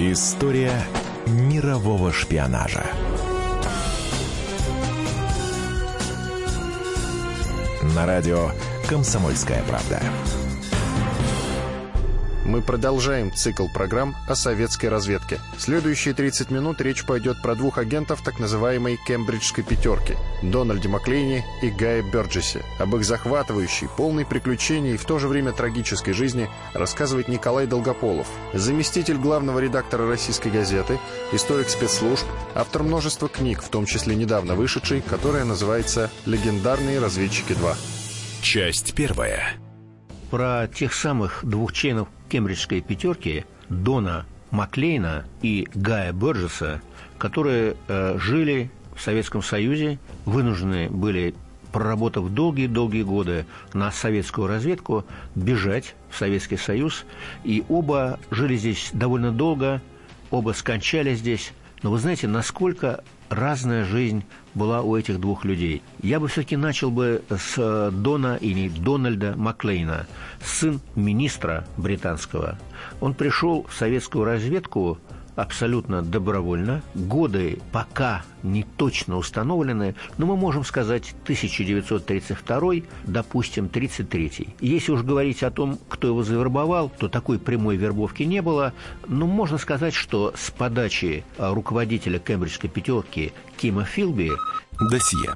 История мирового шпионажа. На радио «Комсомольская правда». Мы продолжаем цикл программ о советской разведке. Следующие 30 минут речь пойдет про двух агентов так называемой «Кембриджской пятерки» — Дональде Маклейне и Гае Бёрджесе. Об их захватывающей, полной приключений и в то же время трагической жизни рассказывает Николай Долгополов, заместитель главного редактора «Российской газеты», историк спецслужб, автор множества книг, в том числе недавно вышедшей, которая называется «Легендарные разведчики 2». Часть первая. Про тех самых двух членов кембриджской пятерки Дона Маклейна и Гая Бёрджеса, которые э, жили в Советском Союзе, вынуждены были проработав долгие-долгие годы на советскую разведку, бежать в Советский Союз. И оба жили здесь довольно долго, оба скончались здесь. Но вы знаете, насколько разная жизнь была у этих двух людей. Я бы все-таки начал бы с Дона или Дональда Маклейна, сын министра британского. Он пришел в советскую разведку абсолютно добровольно. Годы пока не точно установлены, но мы можем сказать 1932, допустим, 33. Если уж говорить о том, кто его завербовал, то такой прямой вербовки не было, но можно сказать, что с подачи а, руководителя Кембриджской пятерки Кима Филби Досье.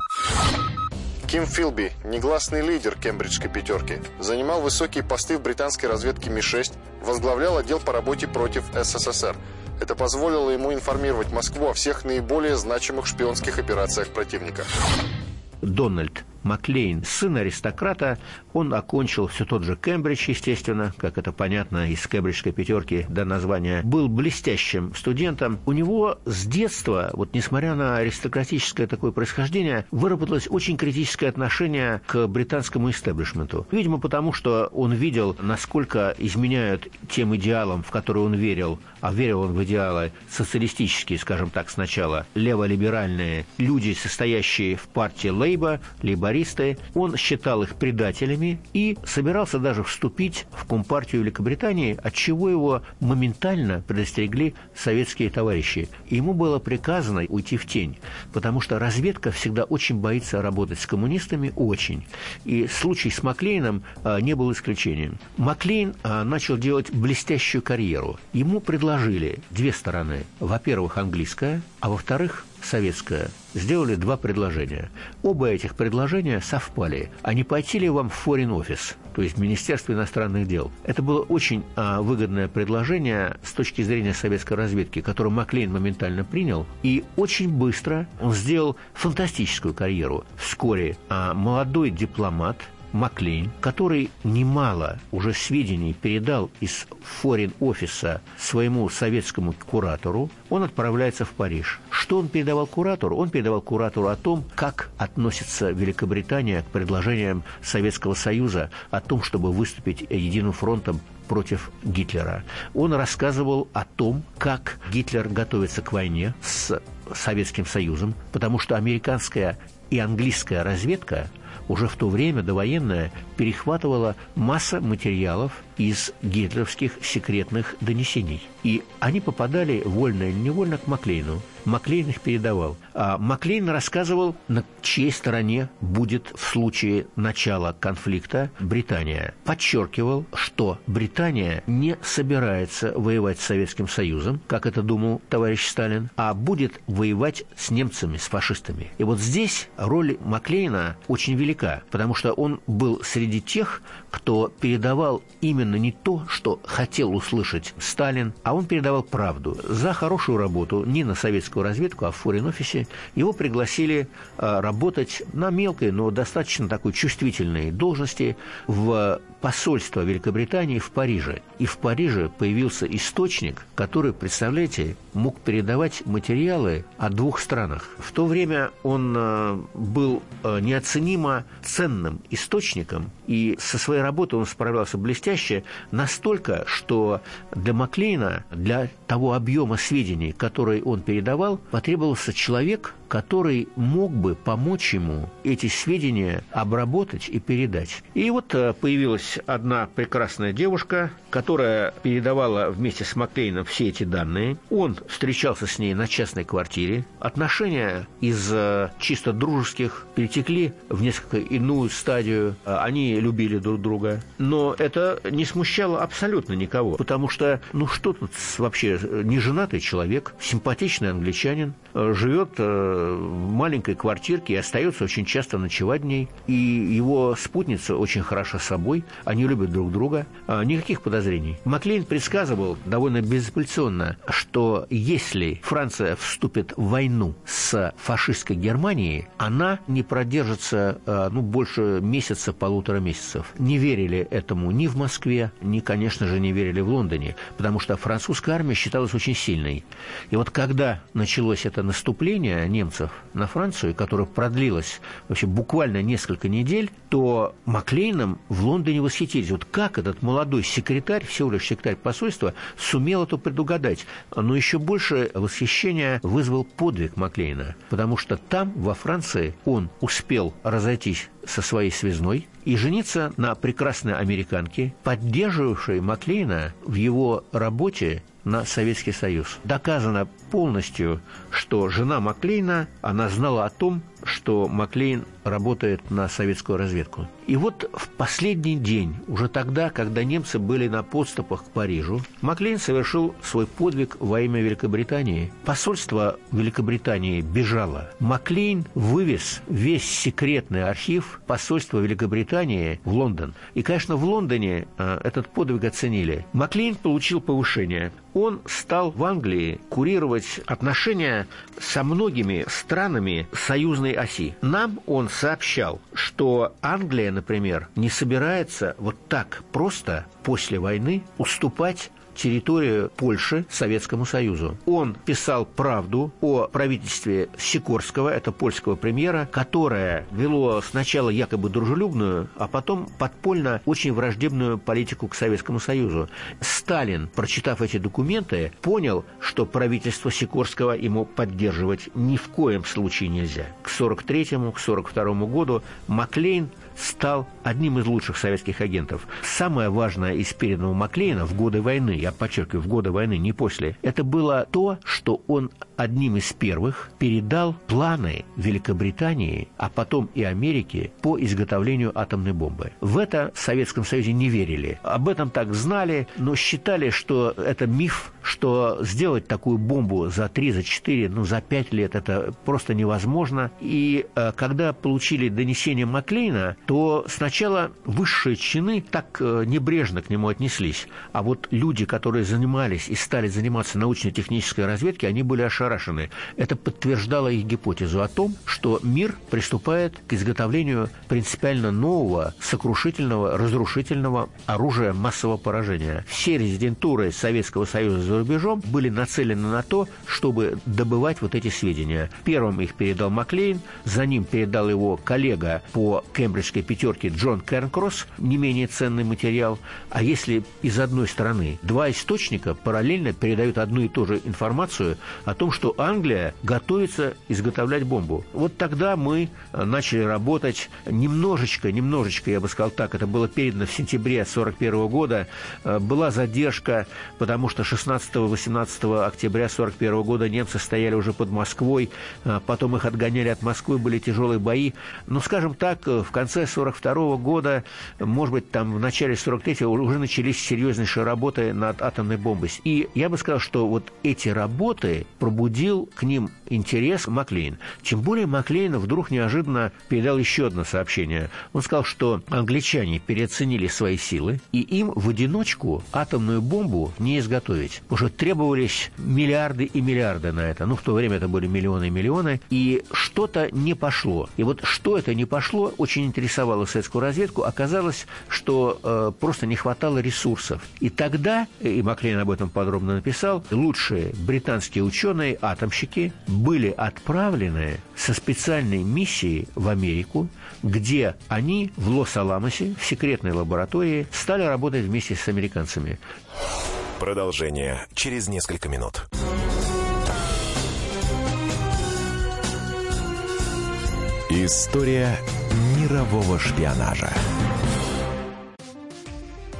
Ким Филби, негласный лидер кембриджской пятерки, занимал высокие посты в британской разведке Ми-6, возглавлял отдел по работе против СССР – это позволило ему информировать Москву о всех наиболее значимых шпионских операциях противника. Дональд Маклейн, сын аристократа, он окончил все тот же Кембридж, естественно, как это понятно из кембриджской пятерки до названия, был блестящим студентом. У него с детства, вот несмотря на аристократическое такое происхождение, выработалось очень критическое отношение к британскому истеблишменту. Видимо, потому что он видел, насколько изменяют тем идеалам, в которые он верил, а верил он в идеалы социалистические, скажем так, сначала, леволиберальные люди, состоящие в партии Лейба, либо лейбористы, он считал их предателями и собирался даже вступить в Компартию Великобритании, от чего его моментально предостерегли советские товарищи. Ему было приказано уйти в тень, потому что разведка всегда очень боится работать с коммунистами, очень. И случай с Маклейном а, не был исключением. Маклейн а, начал делать блестящую карьеру. Ему предложили две стороны. Во-первых, английская, а во-вторых, советская, сделали два предложения. Оба этих предложения совпали. А не пойти ли вам в Foreign Office, то есть Министерство иностранных дел? Это было очень а, выгодное предложение с точки зрения советской разведки, которое Маклейн моментально принял. И очень быстро он сделал фантастическую карьеру. Вскоре а, молодой дипломат Маклейн, который немало уже сведений передал из форин-офиса своему советскому куратору, он отправляется в Париж. Что он передавал куратору? Он передавал куратору о том, как относится Великобритания к предложениям Советского Союза о том, чтобы выступить единым фронтом против Гитлера. Он рассказывал о том, как Гитлер готовится к войне с Советским Союзом, потому что американская и английская разведка уже в то время довоенная перехватывала масса материалов из гитлеровских секретных донесений. И они попадали, вольно или невольно, к Маклейну. Маклейн их передавал. А Маклейн рассказывал, на чьей стороне будет в случае начала конфликта Британия. Подчеркивал, что Британия не собирается воевать с Советским Союзом, как это думал товарищ Сталин, а будет воевать с немцами, с фашистами. И вот здесь роль Маклейна очень велика, потому что он был среди тех, кто передавал именно не то, что хотел услышать Сталин, а он передавал правду. За хорошую работу не на советскую разведку, а в форин-офисе его пригласили а, работать на мелкой, но достаточно такой чувствительной должности в посольство Великобритании в Париже. И в Париже появился источник, который, представляете, мог передавать материалы о двух странах. В то время он а, был а, неоценимо ценным источником, и со своей работой он справлялся блестяще, настолько, что для Маклейна, для того объема сведений, которые он передавал, потребовался человек, который мог бы помочь ему эти сведения обработать и передать. И вот э, появилась одна прекрасная девушка, которая передавала вместе с Маклейном все эти данные. Он встречался с ней на частной квартире. Отношения из э, чисто дружеских перетекли в несколько иную стадию. Они любили друг друга. Но это не смущало абсолютно никого, потому что, ну что тут вообще, неженатый человек, симпатичный англичанин, э, живет э, маленькой квартирке и остается очень часто ночевать в ней. И его спутница очень хороша собой, они любят друг друга. А, никаких подозрений. Маклейн предсказывал довольно безапелляционно, что если Франция вступит в войну с фашистской Германией, она не продержится э, ну, больше месяца, полутора месяцев. Не верили этому ни в Москве, ни, конечно же, не верили в Лондоне, потому что французская армия считалась очень сильной. И вот когда началось это наступление немцев на Францию, которое продлилось вообще буквально несколько недель, то Маклейном в Лондоне восхитились. Вот как этот молодой секретарь, всего лишь секретарь посольства, сумел это предугадать. Но еще больше восхищения вызвал подвиг Маклейна, потому что там, во Франции, он успел разойтись со своей связной и жениться на прекрасной американке, поддерживавшей Маклейна в его работе на Советский Союз. Доказано полностью, что жена Маклейна, она знала о том, что Маклейн работает на советскую разведку. И вот в последний день, уже тогда, когда немцы были на подступах к Парижу, Маклейн совершил свой подвиг во имя Великобритании. Посольство Великобритании бежало. Маклейн вывез весь секретный архив посольства Великобритании в Лондон. И, конечно, в Лондоне э, этот подвиг оценили. Маклейн получил повышение. Он стал в Англии курировать отношения со многими странами союзной оси. Нам он сообщал, что Англия, например, не собирается вот так просто после войны уступать территорию Польши Советскому Союзу. Он писал правду о правительстве Сикорского, это польского премьера, которое вело сначала якобы дружелюбную, а потом подпольно очень враждебную политику к Советскому Союзу. Сталин, прочитав эти документы, понял, что правительство Сикорского ему поддерживать ни в коем случае нельзя. К 43-му, к 42 году Маклейн стал одним из лучших советских агентов. Самое важное из переданного Маклейна в годы войны, я подчеркиваю, в годы войны, не после, это было то, что он одним из первых передал планы Великобритании, а потом и Америки по изготовлению атомной бомбы. В это в Советском Союзе не верили. Об этом так знали, но считали, что это миф, что сделать такую бомбу за 3, за 4, ну, за 5 лет это просто невозможно. И э, когда получили донесение Маклейна, то сначала высшие чины так э, небрежно к нему отнеслись. А вот люди, которые занимались и стали заниматься научно-технической разведкой, они были ошарашены. Это подтверждало их гипотезу о том, что мир приступает к изготовлению принципиально нового, сокрушительного, разрушительного оружия массового поражения. Все резидентуры Советского Союза за рубежом были нацелены на то, чтобы добывать вот эти сведения. Первым их передал Маклейн, за ним передал его коллега по Кембридж американской пятерки Джон Кернкросс, не менее ценный материал. А если из одной стороны два источника параллельно передают одну и ту же информацию о том, что Англия готовится изготовлять бомбу. Вот тогда мы э, начали работать немножечко, немножечко, я бы сказал так, это было передано в сентябре 1941 года, э, была задержка, потому что 16-18 октября 1941 года немцы стояли уже под Москвой, э, потом их отгоняли от Москвы, были тяжелые бои. Но, скажем так, в конце конце 42 года, может быть, там в начале 43-го уже начались серьезнейшие работы над атомной бомбой. И я бы сказал, что вот эти работы пробудил к ним интерес Маклейн. Тем более Маклейн вдруг неожиданно передал еще одно сообщение. Он сказал, что англичане переоценили свои силы, и им в одиночку атомную бомбу не изготовить. Уже требовались миллиарды и миллиарды на это. Ну, в то время это были миллионы и миллионы. И что-то не пошло. И вот что это не пошло, очень интересовало советскую разведку, оказалось, что э, просто не хватало ресурсов. И тогда, и Маклейн об этом подробно написал, лучшие британские ученые, атомщики, были отправлены со специальной миссией в Америку, где они в Лос-Аламосе, в секретной лаборатории, стали работать вместе с американцами. Продолжение через несколько минут. История мирового шпионажа.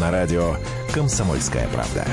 На радио «Комсомольская правда».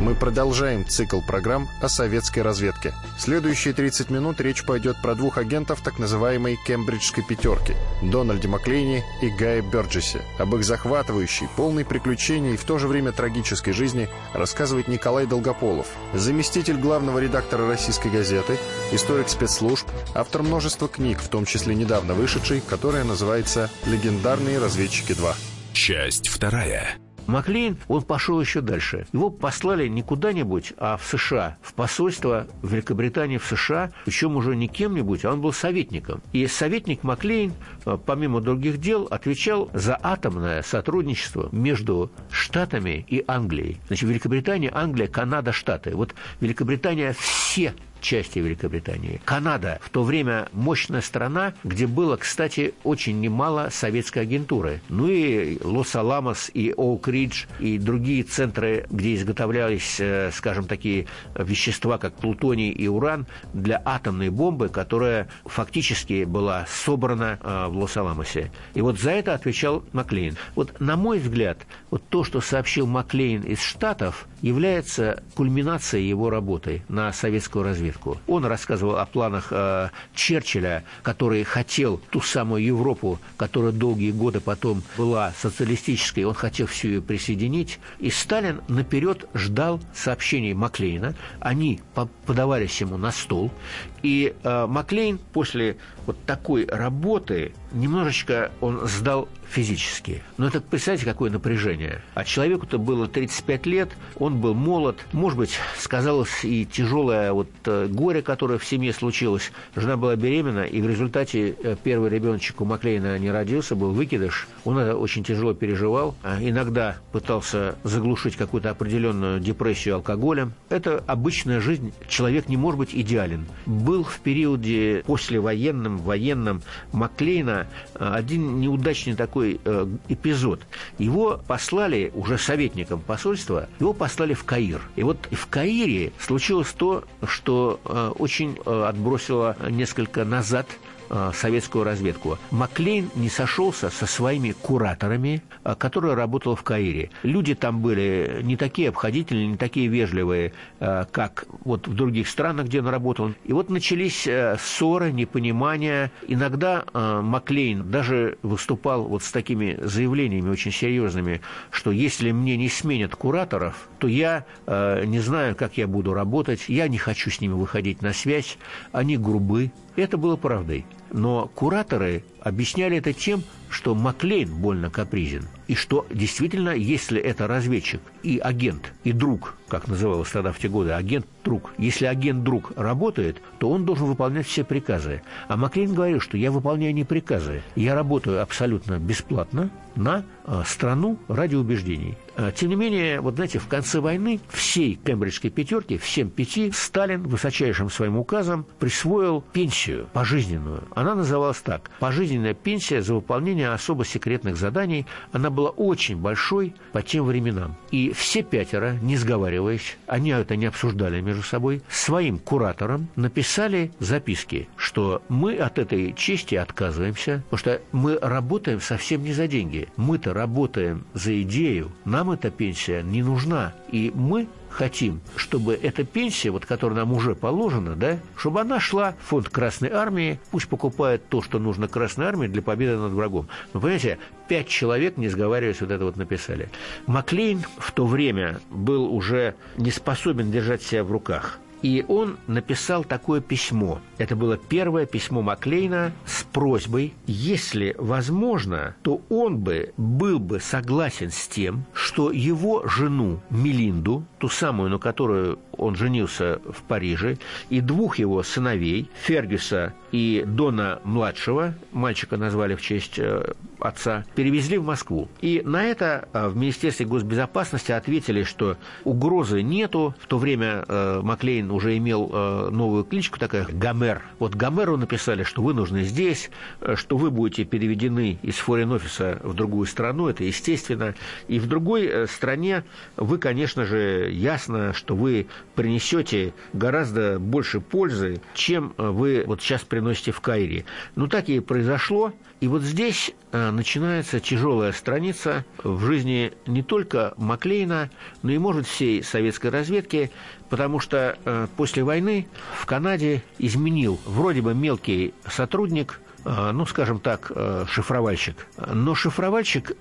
Мы продолжаем цикл программ о советской разведке. Следующие 30 минут речь пойдет про двух агентов так называемой «Кембриджской пятерки» — Дональде Маклейни и Гае Бёрджесе. Об их захватывающей, полной приключений и в то же время трагической жизни рассказывает Николай Долгополов, заместитель главного редактора «Российской газеты», историк спецслужб, автор множества книг, в том числе недавно вышедшей, которая называется «Легендарные разведчики 2». Часть вторая. Маклейн, он пошел еще дальше. Его послали не куда-нибудь, а в США, в посольство в Великобритании в США, причем уже не кем-нибудь, а он был советником. И советник Маклейн, э, помимо других дел, отвечал за атомное сотрудничество между Штатами и Англией. Значит, Великобритания, Англия, Канада, Штаты. Вот Великобритания все части Великобритании. Канада в то время мощная страна, где было, кстати, очень немало советской агентуры. Ну и Лос-Аламос, и Оук-Ридж, и другие центры, где изготовлялись, э, скажем, такие вещества, как плутоний и уран, для атомной бомбы, которая фактически была собрана э, в Лос-Аламосе. И вот за это отвечал Маклейн. Вот, на мой взгляд, вот то, что сообщил Маклейн из Штатов, является кульминацией его работы на советскую разведку. Он рассказывал о планах э, Черчилля, который хотел ту самую Европу, которая долгие годы потом была социалистической, он хотел всю ее присоединить. И Сталин наперед ждал сообщений Маклейна. Они подавались ему на стол. И э, Маклейн после вот такой работы немножечко он сдал физически. Но это, представьте, какое напряжение. А человеку-то было 35 лет, он был молод, может быть, сказалось и тяжелое вот э, горе, которое в семье случилось. Жена была беременна, и в результате э, первый ребеночек у Маклейна не родился, был выкидыш. Он это очень тяжело переживал. А иногда пытался заглушить какую-то определенную депрессию алкоголем. Это обычная жизнь. Человек не может быть идеален. Был в периоде послевоенном, военном Маклейна э, один неудачный такой эпизод. Его послали уже советником посольства, его послали в Каир. И вот в Каире случилось то, что э, очень э, отбросило несколько назад советскую разведку. Маклейн не сошелся со своими кураторами, э, которые работали в Каире. Люди там были не такие обходительные, не такие вежливые, э, как вот в других странах, где он работал. И вот начались ссоры, непонимания. Иногда Маклейн даже выступал вот с такими заявлениями очень серьезными, что если мне не сменят кураторов, то я не знаю, как я буду работать, я не хочу с ними выходить на связь, они грубы. Это было правдой. Но кураторы объясняли это тем, что Маклейн больно капризен, и что действительно, если это разведчик и агент, и друг, как называлось тогда в те годы, агент-друг, если агент-друг работает, то он должен выполнять все приказы. А Маклейн говорил, что я выполняю не приказы, я работаю абсолютно бесплатно на э, страну ради убеждений. Э, тем не менее, вот знаете, в конце войны всей Кембриджской пятерки, всем пяти, Сталин высочайшим своим указом присвоил пенсию пожизненную. Она называлась так – пожизненная пенсия за выполнение особо секретных заданий. Она была очень большой по тем временам. И все пятеро, не сговариваясь, они это не обсуждали между собой, своим кураторам написали записки, что мы от этой чести отказываемся, потому что мы работаем совсем не за деньги. Мы-то работаем за идею, нам эта пенсия не нужна. И мы хотим, чтобы эта пенсия, вот, которая нам уже положена, да, чтобы она шла в фонд Красной Армии, пусть покупает то, что нужно Красной Армии для победы над врагом. Но, понимаете, пять человек, не сговариваясь, вот это вот написали. Маклейн в то время был уже не способен держать себя в руках. И он написал такое письмо. Это было первое письмо Маклейна с просьбой, если возможно, то он бы был бы согласен с тем, что его жену Мелинду, ту самую, на которую он женился в Париже, и двух его сыновей, Фергюса и Дона младшего, мальчика назвали в честь э, отца, перевезли в Москву. И на это э, в Министерстве госбезопасности ответили, что угрозы нету. В то время э, Маклейн уже имел э, новую кличку, такая Гомер. Вот Гомеру написали, что вы нужны здесь, э, что вы будете переведены из форин-офиса в другую страну, это естественно. И в другой э, стране вы, конечно же, ясно, что вы принесете гораздо больше пользы, чем вы вот сейчас приносите в Кайре. Ну, так и произошло. И вот здесь э, начинается тяжелая страница в жизни не только Маклейна, но и, может, всей советской разведки, потому что э, после войны в Канаде изменил вроде бы мелкий сотрудник, э, ну, скажем так, шифровальщик. Но шифровальщик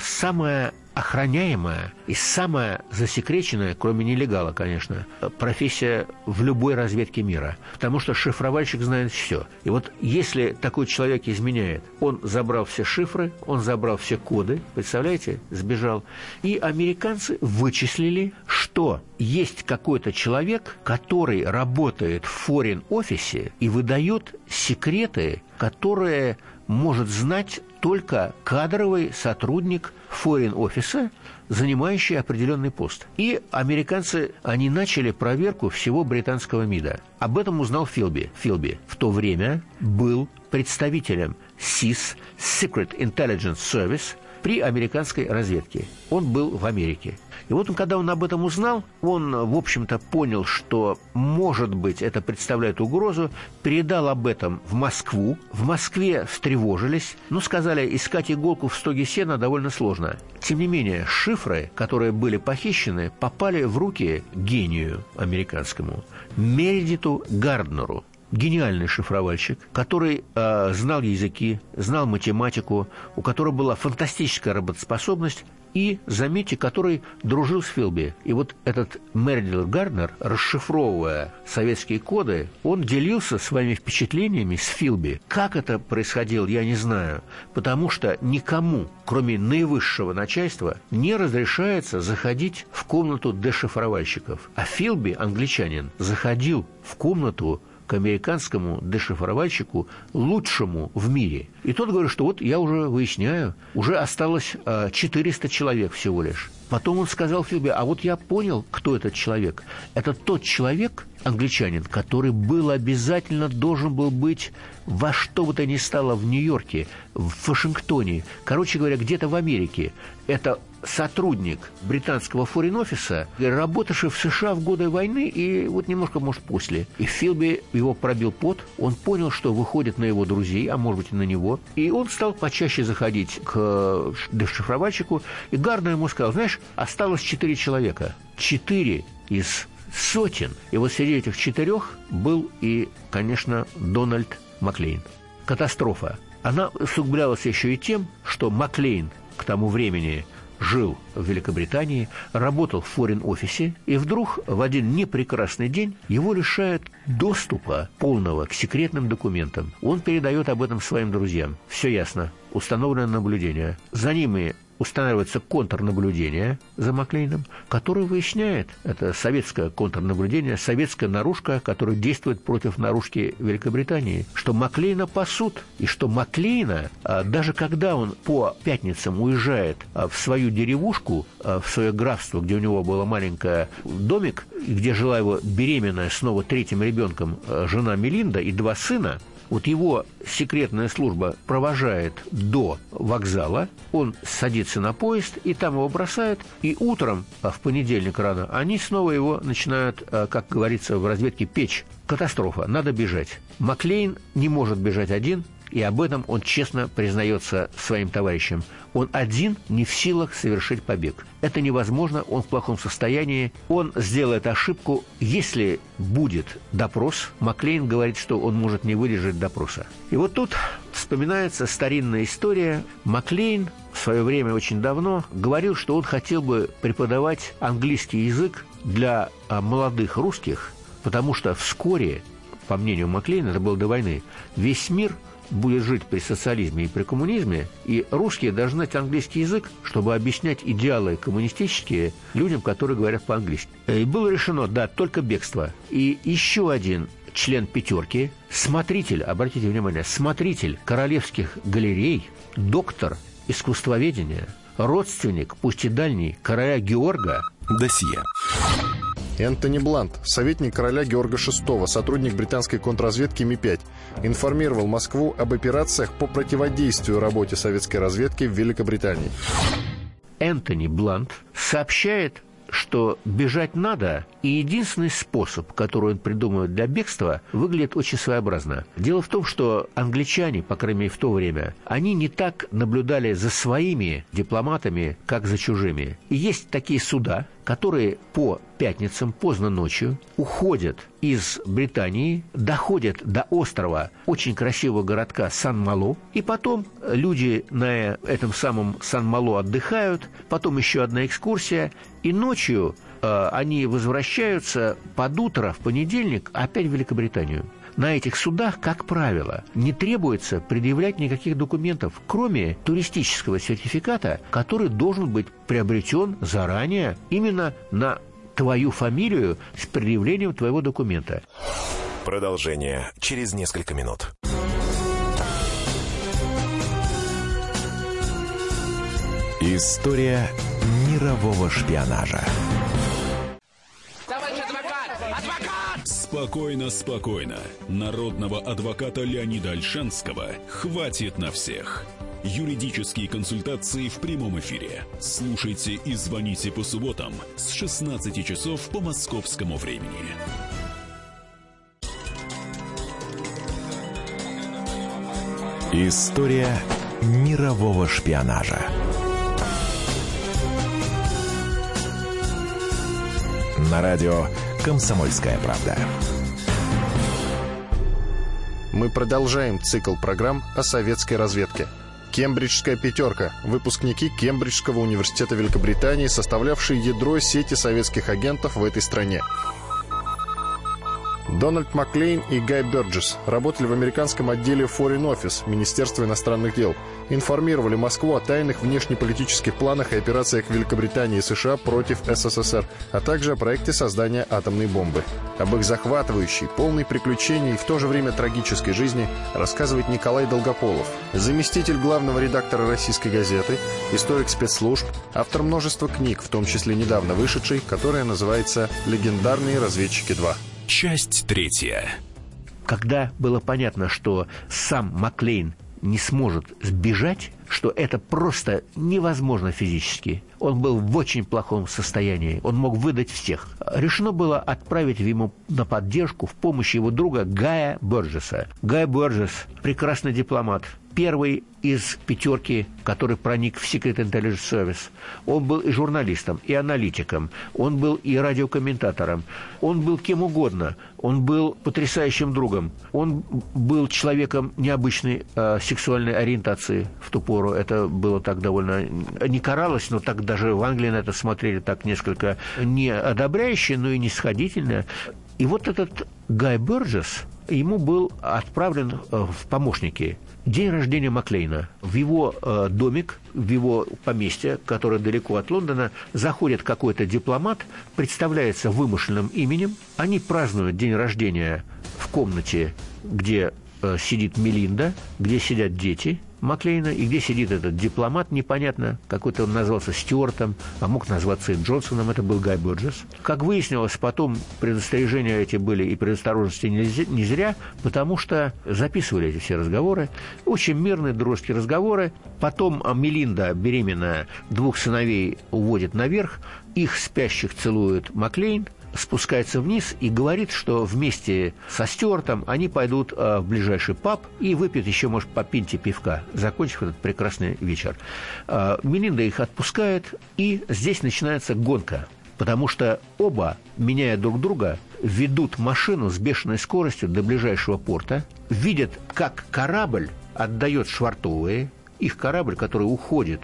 самое охраняемая и самая засекреченная, кроме нелегала, конечно, профессия в любой разведке мира. Потому что шифровальщик знает все. И вот если такой человек изменяет, он забрал все шифры, он забрал все коды, представляете, сбежал. И американцы вычислили, что есть какой-то человек, который работает в форин-офисе и выдает секреты, которые может знать только кадровый сотрудник форин-офиса, занимающий определенный пост. И американцы, они начали проверку всего британского МИДа. Об этом узнал Филби. Филби в то время был представителем SIS, Secret Intelligence Service, при американской разведке. Он был в Америке. И вот он, когда он об этом узнал, он, в общем-то, понял, что, может быть, это представляет угрозу, передал об этом в Москву. В Москве встревожились, но сказали, искать иголку в стоге сена довольно сложно. Тем не менее, шифры, которые были похищены, попали в руки гению американскому, Мередиту Гарднеру, гениальный шифровальщик, который э, знал языки, знал математику, у которого была фантастическая работоспособность и, заметьте, который дружил с Филби. И вот этот Мердил Гарднер, расшифровывая советские коды, он делился своими впечатлениями с Филби. Как это происходило, я не знаю, потому что никому, кроме наивысшего начальства, не разрешается заходить в комнату дешифровальщиков. А Филби, англичанин, заходил в комнату к американскому дешифровальщику лучшему в мире. И тот говорит, что вот я уже выясняю, уже осталось 400 а, человек всего лишь. Потом он сказал Филби, а вот я понял, кто этот человек. Это тот человек, англичанин, который был обязательно должен был быть во что бы то ни стало в Нью-Йорке, в Вашингтоне, короче говоря, где-то в Америке. Это сотрудник британского форин-офиса, работавший в США в годы войны и вот немножко, может, после. И Филби его пробил пот, он понял, что выходит на его друзей, а может быть и на него, и он стал почаще заходить к дешифровальщику, и Гарнер ему сказал, знаешь, осталось четыре человека. Четыре из сотен. И вот среди этих четырех был и, конечно, Дональд Маклейн. Катастрофа. Она усугублялась еще и тем, что Маклейн к тому времени жил в Великобритании, работал в форин-офисе, и вдруг в один непрекрасный день его лишают доступа полного к секретным документам. Он передает об этом своим друзьям. Все ясно. Установлено наблюдение. За ними устанавливается контрнаблюдение за Маклейном, которое выясняет, это советское контрнаблюдение, советская наружка, которая действует против наружки Великобритании, что Маклейна пасут, и что Маклейна, а, даже когда он по пятницам уезжает а, в свою деревушку, а, в свое графство, где у него был маленький домик, где жила его беременная снова третьим ребенком жена Мелинда и два сына, вот его секретная служба провожает до вокзала, он садится на поезд, и там его бросают, и утром, а в понедельник рано, они снова его начинают, а, как говорится в разведке, печь. Катастрофа, надо бежать. Маклейн не может бежать один, и об этом он честно признается своим товарищам. Он один не в силах совершить побег. Это невозможно, он в плохом состоянии. Он сделает ошибку, если будет допрос. Маклейн говорит, что он может не выдержать допроса. И вот тут вспоминается старинная история. Маклейн в свое время очень давно говорил, что он хотел бы преподавать английский язык для а, молодых русских потому что вскоре, по мнению Маклейна, это было до войны, весь мир будет жить при социализме и при коммунизме, и русские должны знать английский язык, чтобы объяснять идеалы коммунистические людям, которые говорят по-английски. И было решено, да, только бегство. И еще один член пятерки, смотритель, обратите внимание, смотритель королевских галерей, доктор искусствоведения, родственник, пусть и дальний, короля Георга. Досье. Энтони Блант, советник короля Георга VI, сотрудник британской контрразведки Ми-5, информировал Москву об операциях по противодействию работе советской разведки в Великобритании. Энтони Блант сообщает что бежать надо, и единственный способ, который он придумывает для бегства, выглядит очень своеобразно. Дело в том, что англичане, по крайней мере в то время, они не так наблюдали за своими дипломатами, как за чужими. И есть такие суда, которые по пятницам поздно ночью уходят из Британии, доходят до острова очень красивого городка Сан-Мало, и потом люди на этом самом Сан-Мало отдыхают, потом еще одна экскурсия, и ночью э, они возвращаются под утро в понедельник опять в Великобританию на этих судах, как правило, не требуется предъявлять никаких документов, кроме туристического сертификата, который должен быть приобретен заранее именно на твою фамилию с предъявлением твоего документа. Продолжение через несколько минут. История мирового шпионажа. Спокойно, спокойно. Народного адвоката Леонида Альшанского хватит на всех. Юридические консультации в прямом эфире. Слушайте и звоните по субботам с 16 часов по московскому времени. История мирового шпионажа. На радио «Комсомольская правда». Мы продолжаем цикл программ о советской разведке. Кембриджская пятерка. Выпускники Кембриджского университета Великобритании, составлявшие ядро сети советских агентов в этой стране. Дональд Маклейн и Гай Бёрджес работали в американском отделе Foreign Office Министерства иностранных дел. Информировали Москву о тайных внешнеполитических планах и операциях Великобритании и США против СССР, а также о проекте создания атомной бомбы. Об их захватывающей, полной приключений и в то же время трагической жизни рассказывает Николай Долгополов, заместитель главного редактора «Российской газеты», историк спецслужб, автор множества книг, в том числе недавно вышедшей, которая называется «Легендарные разведчики 2». Часть третья. Когда было понятно, что сам Маклейн не сможет сбежать, что это просто невозможно физически. Он был в очень плохом состоянии, он мог выдать всех. Решено было отправить ему на поддержку в помощь его друга Гая Борджеса. Гай Борджес – прекрасный дипломат, первый из пятерки, который проник в Secret Intelligence Service. Он был и журналистом, и аналитиком, он был и радиокомментатором, он был кем угодно, он был потрясающим другом, он был человеком необычной э, сексуальной ориентации в ту пору. Это было так довольно... Не каралось, но так даже в Англии на это смотрели так несколько не одобряюще, но и не сходительно. И вот этот Гай Бёрджес, ему был отправлен э, в помощники День рождения Маклейна. В его э, домик, в его поместье, которое далеко от Лондона, заходит какой-то дипломат, представляется вымышленным именем. Они празднуют день рождения в комнате, где э, сидит Мелинда, где сидят дети – Маклейна, и где сидит этот дипломат, непонятно, какой-то он назвался Стюартом, а мог назваться и Джонсоном, это был Гай Боджес. Как выяснилось, потом предостережения эти были и предосторожности не зря, потому что записывали эти все разговоры, очень мирные дружеские разговоры. Потом Мелинда, беременная, двух сыновей уводит наверх, их спящих целует Маклейн, спускается вниз и говорит, что вместе со Стюартом они пойдут э, в ближайший паб и выпьют еще, может, по пинте пивка, закончив этот прекрасный вечер. Э, Мелинда их отпускает, и здесь начинается гонка потому что оба, меняя друг друга, ведут машину с бешеной скоростью до ближайшего порта, видят, как корабль отдает швартовые, их корабль, который уходит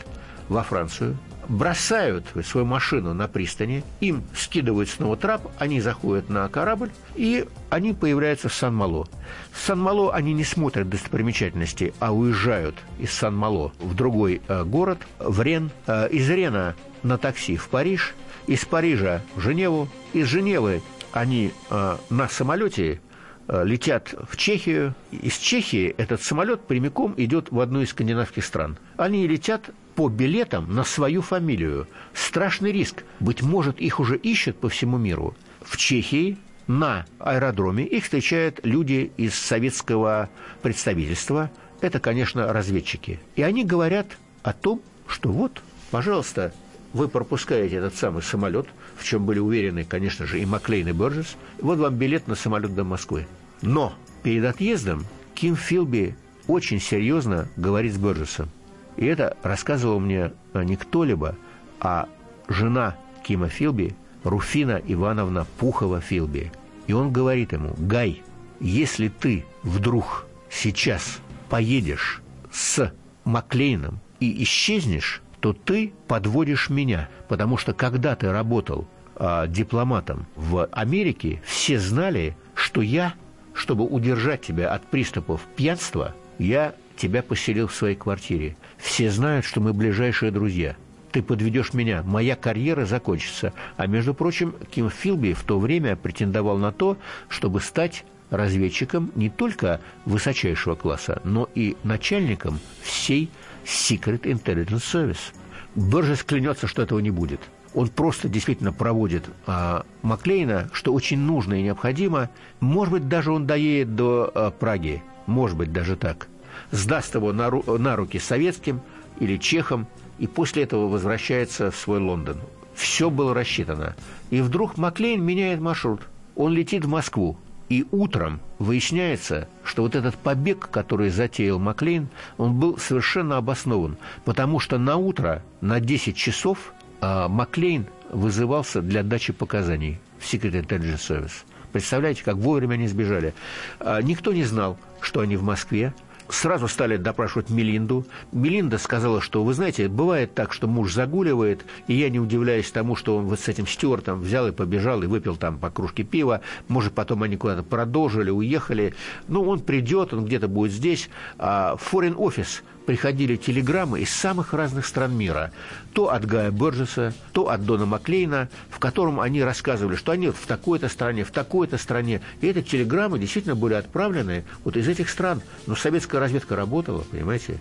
во Францию, бросают свою машину на пристани, им скидывают снова трап, они заходят на корабль, и они появляются в Сан-Мало. В Сан-Мало они не смотрят достопримечательности, а уезжают из Сан-Мало в другой э, город, в Рен. Э, из Рена на такси в Париж, из Парижа в Женеву, из Женевы они э, на самолете летят в Чехию. Из Чехии этот самолет прямиком идет в одну из скандинавских стран. Они летят по билетам на свою фамилию. Страшный риск. Быть может, их уже ищут по всему миру. В Чехии на аэродроме их встречают люди из советского представительства. Это, конечно, разведчики. И они говорят о том, что вот, пожалуйста, вы пропускаете этот самый самолет, в чем были уверены, конечно же, и Маклейн, и Борджес. Вот вам билет на самолет до Москвы. Но перед отъездом Ким Филби очень серьезно говорит с Борджесом. И это рассказывал мне не кто-либо, а жена Кима Филби, Руфина Ивановна Пухова Филби. И он говорит ему, Гай, если ты вдруг сейчас поедешь с Маклейном и исчезнешь, то ты подводишь меня, потому что когда ты работал э, дипломатом в Америке, все знали, что я, чтобы удержать тебя от приступов пьянства, я тебя поселил в своей квартире. Все знают, что мы ближайшие друзья. Ты подведешь меня, моя карьера закончится. А между прочим, Ким Филби в то время претендовал на то, чтобы стать разведчиком не только высочайшего класса, но и начальником всей Secret Intelligence Service. Бержес клянется, что этого не будет. Он просто действительно проводит а, Маклейна, что очень нужно и необходимо. Может быть, даже он доедет до а, Праги. Может быть, даже так. Сдаст его на, ру, на руки советским или чехам, и после этого возвращается в свой Лондон. Все было рассчитано. И вдруг Маклейн меняет маршрут. Он летит в Москву. И утром выясняется, что вот этот побег, который затеял Маклейн, он был совершенно обоснован, потому что на утро, на 10 часов, а, Маклейн вызывался для дачи показаний в Secret Intelligence Service. Представляете, как вовремя они сбежали. А, никто не знал, что они в Москве сразу стали допрашивать Мелинду. Мелинда сказала, что, вы знаете, бывает так, что муж загуливает, и я не удивляюсь тому, что он вот с этим Стюартом взял и побежал, и выпил там по кружке пива. Может, потом они куда-то продолжили, уехали. Ну, он придет, он где-то будет здесь. А Foreign Office приходили телеграммы из самых разных стран мира. То от Гая Борджеса, то от Дона Маклейна, в котором они рассказывали, что они в такой-то стране, в такой-то стране. И эти телеграммы действительно были отправлены вот из этих стран. Но советская разведка работала, понимаете?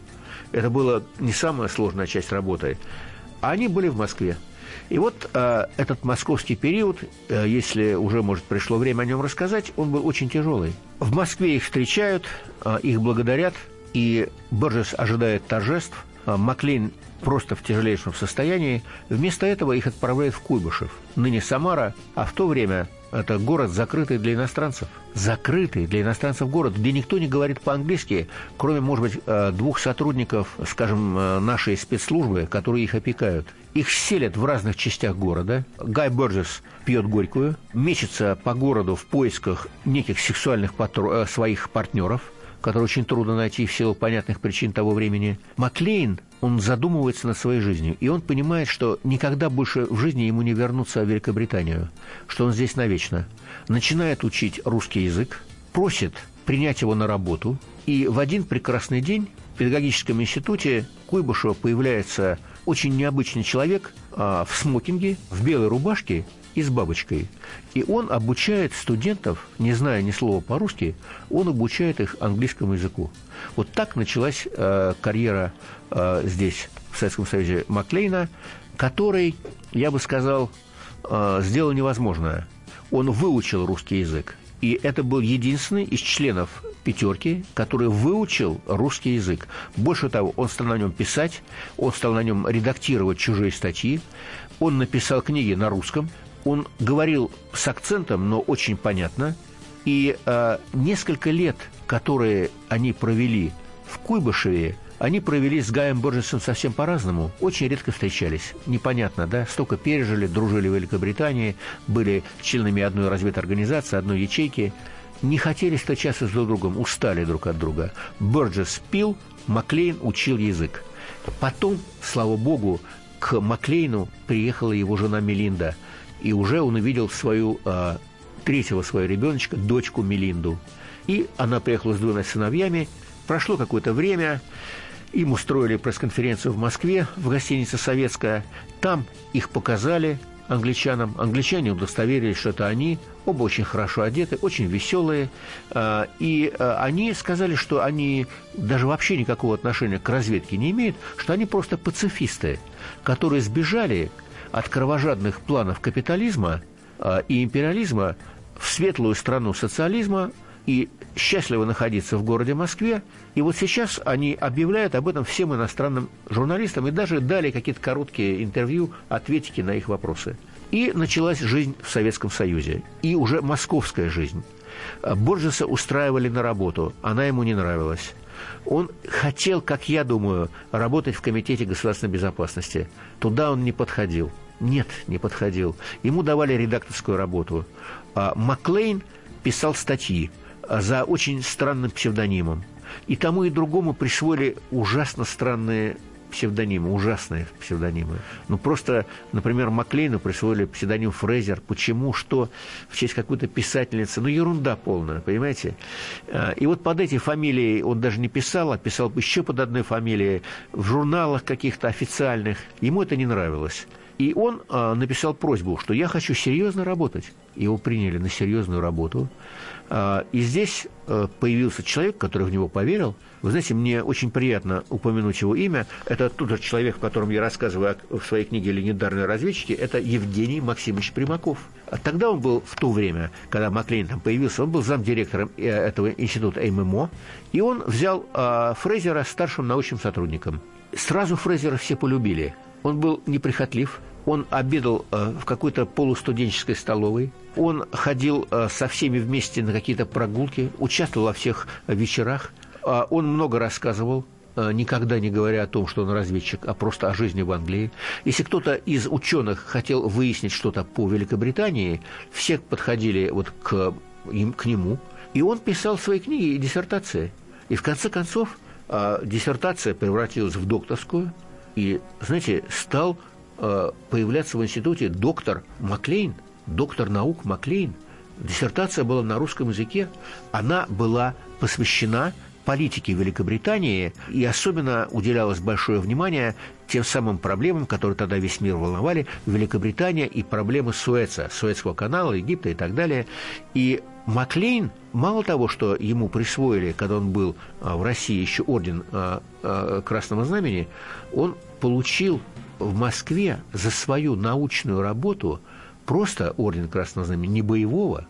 Это была не самая сложная часть работы. А они были в Москве. И вот э, этот московский период, э, если уже, может, пришло время о нем рассказать, он был очень тяжелый. В Москве их встречают, э, их благодарят – и Борджес ожидает торжеств, а Маклейн просто в тяжелейшем состоянии. Вместо этого их отправляют в Куйбышев, ныне Самара, а в то время это город, закрытый для иностранцев. Закрытый для иностранцев город, где никто не говорит по-английски, кроме, может быть, э, двух сотрудников, скажем, э, нашей спецслужбы, которые их опекают. Их селят в разных частях города. Гай Борджес пьет горькую, мечется по городу в поисках неких сексуальных патро... Э, своих партнеров – который очень трудно найти в силу понятных причин того времени. Маклейн, он задумывается над своей жизнью, и он понимает, что никогда больше в жизни ему не вернуться в Великобританию, что он здесь навечно. Начинает учить русский язык, просит принять его на работу, и в один прекрасный день в педагогическом институте Куйбышева появляется очень необычный человек а, в смокинге, в белой рубашке и с бабочкой. И он обучает студентов, не зная ни слова по-русски, он обучает их английскому языку. Вот так началась э, карьера э, здесь, в Советском Союзе, Маклейна, который, я бы сказал, э, сделал невозможное. Он выучил русский язык. И это был единственный из членов пятерки, который выучил русский язык. Больше того, он стал на нем писать, он стал на нем редактировать чужие статьи, он написал книги на русском, он говорил с акцентом, но очень понятно. И э, несколько лет, которые они провели в Куйбышеве, они провели с Гаем Борджесом совсем по-разному, очень редко встречались. Непонятно, да? Столько пережили, дружили в Великобритании, были членами одной разведорганизации, одной ячейки. Не хотели встречаться с друг другом, устали друг от друга. Борджес пил, Маклейн учил язык. Потом, слава богу, к Маклейну приехала его жена Мелинда. И уже он увидел свою э, третьего своего ребеночка, дочку Мелинду. И она приехала с двумя сыновьями. Прошло какое-то время, им устроили пресс-конференцию в Москве, в гостинице «Советская». Там их показали англичанам. Англичане удостоверились, что это они. Оба очень хорошо одеты, очень веселые. А, и а, они сказали, что они даже вообще никакого отношения к разведке не имеют, что они просто пацифисты, которые сбежали от кровожадных планов капитализма а, и империализма в светлую страну социализма и счастливо находиться в городе Москве. И вот сейчас они объявляют об этом всем иностранным журналистам и даже дали какие-то короткие интервью, ответики на их вопросы. И началась жизнь в Советском Союзе. И уже московская жизнь. Борджеса устраивали на работу. Она ему не нравилась. Он хотел, как я думаю, работать в Комитете государственной безопасности. Туда он не подходил. Нет, не подходил. Ему давали редакторскую работу. А Маклейн писал статьи за очень странным псевдонимом. И тому и другому присвоили ужасно странные псевдонимы, ужасные псевдонимы. Ну, просто, например, Маклейну присвоили псевдоним Фрейзер. Почему? Что? В честь какой-то писательницы. Ну, ерунда полная, понимаете? А, и вот под эти фамилии он даже не писал, а писал еще под одной фамилией в журналах каких-то официальных. Ему это не нравилось. И он э, написал просьбу, что я хочу серьезно работать. Его приняли на серьезную работу. Э, и здесь э, появился человек, который в него поверил. Вы знаете, мне очень приятно упомянуть его имя. Это тот же человек, о котором я рассказываю в своей книге «Легендарные разведчики». Это Евгений Максимович Примаков. Тогда он был в то время, когда Маклейн там появился, он был замдиректором э, этого института ММО. И он взял э, Фрейзера старшим научным сотрудником. Сразу Фрейзера все полюбили. Он был неприхотлив, он обедал э, в какой-то полустуденческой столовой. Он ходил э, со всеми вместе на какие-то прогулки, участвовал во всех вечерах. Э, он много рассказывал, никогда не говоря о том, что он разведчик, а просто о жизни в Англии. Если кто-то из ученых хотел выяснить что-то по Великобритании, все подходили вот к, к нему, и он писал свои книги и диссертации. И в конце концов диссертация превратилась в докторскую, и, знаете, стал Э, появляться в институте доктор Маклейн, доктор наук Маклейн. Диссертация была на русском языке. Она была посвящена политике Великобритании, и особенно уделялось большое внимание тем самым проблемам, которые тогда весь мир волновали, Великобритания и проблемы Суэца, Суэцкого канала, Египта и так далее. И Маклейн, мало того, что ему присвоили, когда он был а, в России, еще орден а, Красного Знамени, он получил в Москве за свою научную работу просто орден Красного Знамени, не боевого,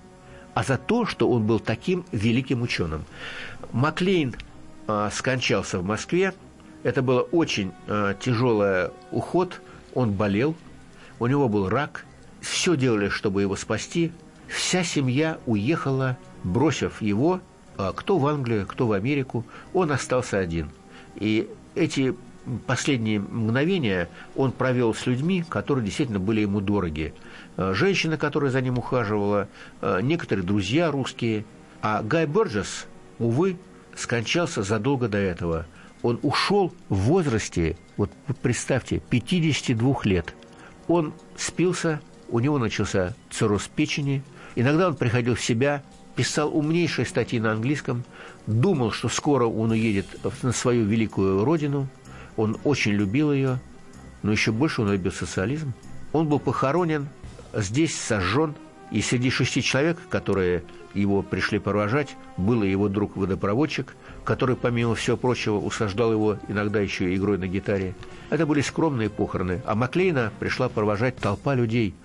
а за то, что он был таким великим ученым. Маклейн э, скончался в Москве. Это было очень э, тяжелый уход. Он болел, у него был рак. Все делали, чтобы его спасти. Вся семья уехала, бросив его, э, кто в Англию, кто в Америку. Он остался один. И эти последние мгновения он провел с людьми, которые действительно были ему дороги. Э, женщина, которая за ним ухаживала, э, некоторые друзья русские. А Гай Борджес, увы, скончался задолго до этого. Он ушел в возрасте, вот представьте, 52 лет. Он спился, у него начался цирроз печени. Иногда он приходил в себя, писал умнейшие статьи на английском, думал, что скоро он уедет на свою великую родину – он очень любил ее, но еще больше он любил социализм. Он был похоронен, здесь сожжен, и среди шести человек, которые его пришли провожать, был его друг-водопроводчик, который, помимо всего прочего, усаждал его иногда еще игрой на гитаре. Это были скромные похороны. А Маклейна пришла провожать толпа людей,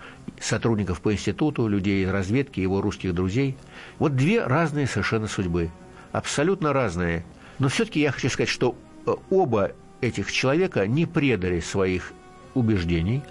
сотрудников по институту, людей из разведки, его русских друзей. Вот две разные совершенно судьбы. Абсолютно разные. Но все-таки я хочу сказать, что э, оба этих человека не предали своих убеждений,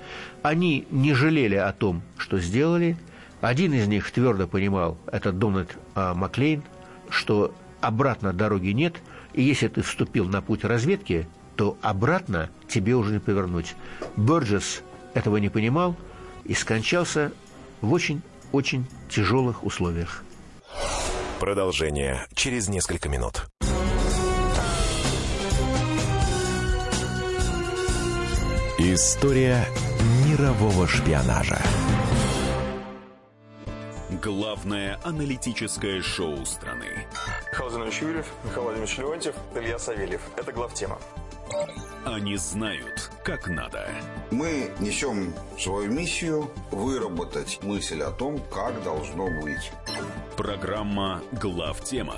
они не жалели о том, что сделали. Один из них твердо понимал, это Дональд а, Маклейн, что обратно дороги нет, и если ты вступил на путь разведки, то обратно тебе уже не повернуть. Бёрджес этого не понимал и скончался в очень-очень тяжелых условиях. Продолжение через несколько минут. История мирового шпионажа. Главное аналитическое шоу страны. Михаил Зинович Юрьев, Михаил Владимирович Леонтьев, Илья Савельев. Это главтема. Они знают, как надо. Мы несем свою миссию выработать мысль о том, как должно быть. Программа «Главтема»